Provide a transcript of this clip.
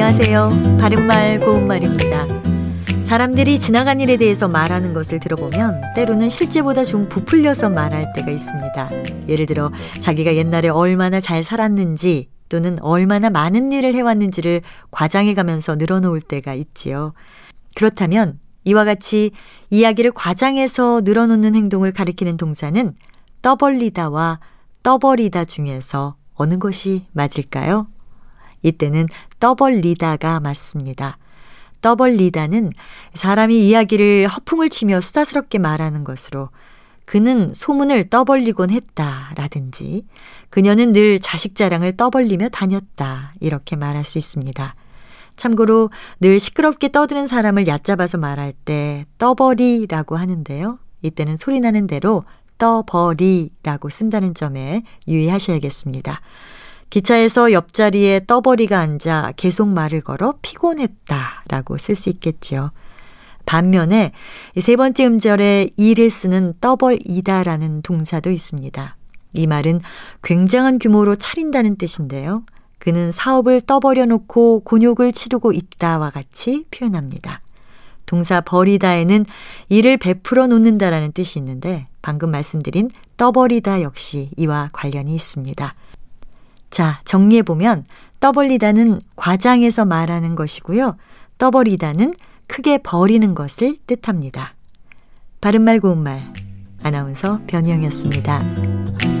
안녕하세요. 바른말 고운말입니다. 사람들이 지나간 일에 대해서 말하는 것을 들어보면 때로는 실제보다 좀 부풀려서 말할 때가 있습니다. 예를 들어 자기가 옛날에 얼마나 잘 살았는지 또는 얼마나 많은 일을 해왔는지를 과장해 가면서 늘어놓을 때가 있지요. 그렇다면 이와 같이 이야기를 과장해서 늘어놓는 행동을 가리키는 동사는 떠벌리다와 떠버리다 중에서 어느 것이 맞을까요? 이때는 떠벌리다가 맞습니다. 떠벌리다는 사람이 이야기를 허풍을 치며 수다스럽게 말하는 것으로 그는 소문을 떠벌리곤 했다 라든지 그녀는 늘 자식 자랑을 떠벌리며 다녔다 이렇게 말할 수 있습니다. 참고로 늘 시끄럽게 떠드는 사람을 얕잡아서 말할 때 떠버리라고 하는데요. 이때는 소리나는 대로 떠버리라고 쓴다는 점에 유의하셔야겠습니다. 기차에서 옆자리에 떠버리가 앉아 계속 말을 걸어 피곤했다 라고 쓸 수 있겠죠. 반면에 세 번째 음절에 이를 쓰는 떠벌이다 라는 동사도 있습니다. 이 말은 굉장한 규모로 차린다는 뜻인데요. 그는 사업을 떠버려 놓고 곤욕을 치르고 있다와 같이 표현합니다. 동사 버리다에는 이를 베풀어 놓는다라는 뜻이 있는데 방금 말씀드린 떠버리다 역시 이와 관련이 있습니다. 자, 정리해보면 떠벌리다는 과장해서 말하는 것이고요. 떠버리다는 크게 버리는 것을 뜻합니다. 바른말 고운말 아나운서 변희영이었습니다.